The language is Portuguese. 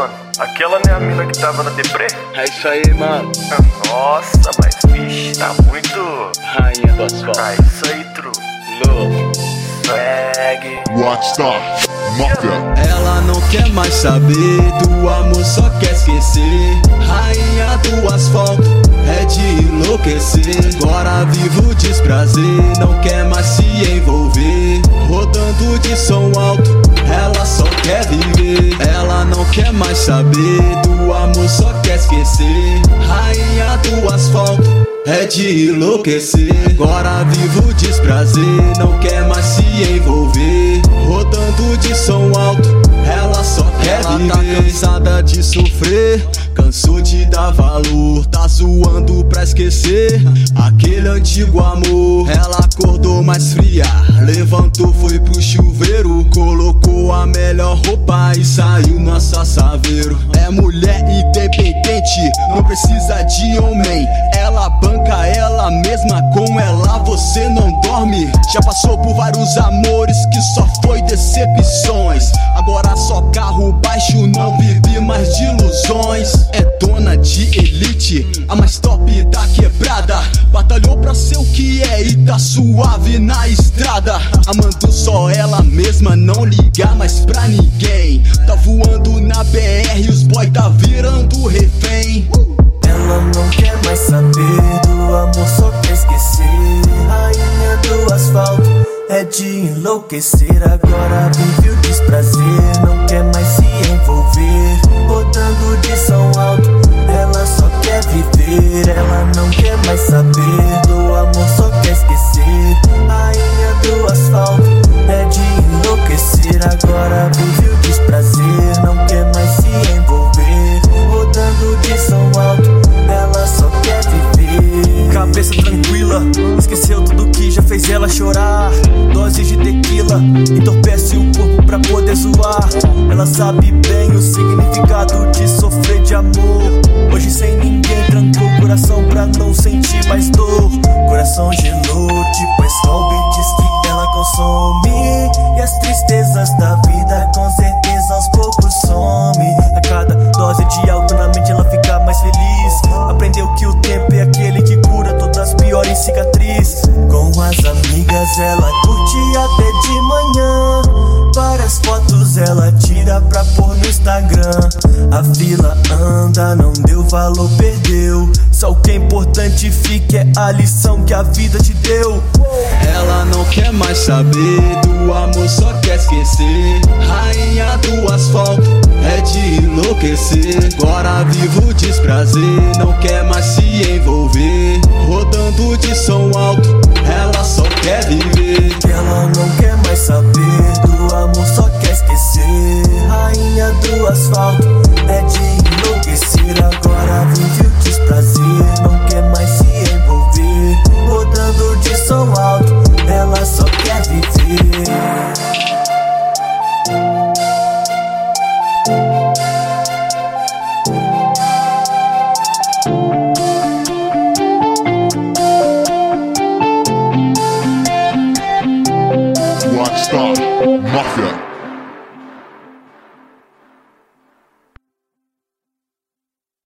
Mano, aquela não é a mina que tava na deprê? É isso aí, mano. Nossa, mas vixe, tá muito. Rainha do asfalto. Ah, isso aí, tru. Louco. Swag. Rockstar, Mafia, Ela não quer mais saber do amor, só quer esquecer. Rainha do asfalto, é de enlouquecer. Agora vivo o desprazer, não quer mais se envolver. Rodando de som alto, quer mais saber do amor, só quer esquecer. Rainha do asfalto, é de enlouquecer. Agora vivo desprazer, não quer mais se envolver. Rodando de som alto, ela só quer ela viver. Tá cansada de sofrer, de dar valor. Tá zoando pra esquecer aquele antigo amor. Ela acordou mais fria, levantou, foi pro chuveiro. Colocou a melhor roupa e saiu na saveiro. É mulher independente, não precisa de homem. Ela banca ela mesma, com ela você não dorme. Já passou por vários amores que só foi decepções. Agora só é e tá suave na estrada. Amando só ela mesma, não liga mais pra ninguém. Tá voando na BR, os boy tá virando refém. Ela não quer mais saber do amor, só quer esquecer. Rainha do asfalto, é de enlouquecer. Agora vive o desprazer, não quer mais se envolver. Ela chorar. Doses de tequila, entorpece o corpo pra poder zoar. Ela sabe bem o significado amigas ela curte até de manhã. Várias fotos ela tira pra pôr no Instagram. A fila anda, não deu valor, perdeu. Só o que é importante fica é a lição que a vida te deu. Ela não quer mais saber do amor, só quer esquecer. Rainha do asfalto, é de enlouquecer. Agora vivo desprazer, não quer mais se envolver. Rodando de som alto, ela só quer viver. Rockstar, Mafia.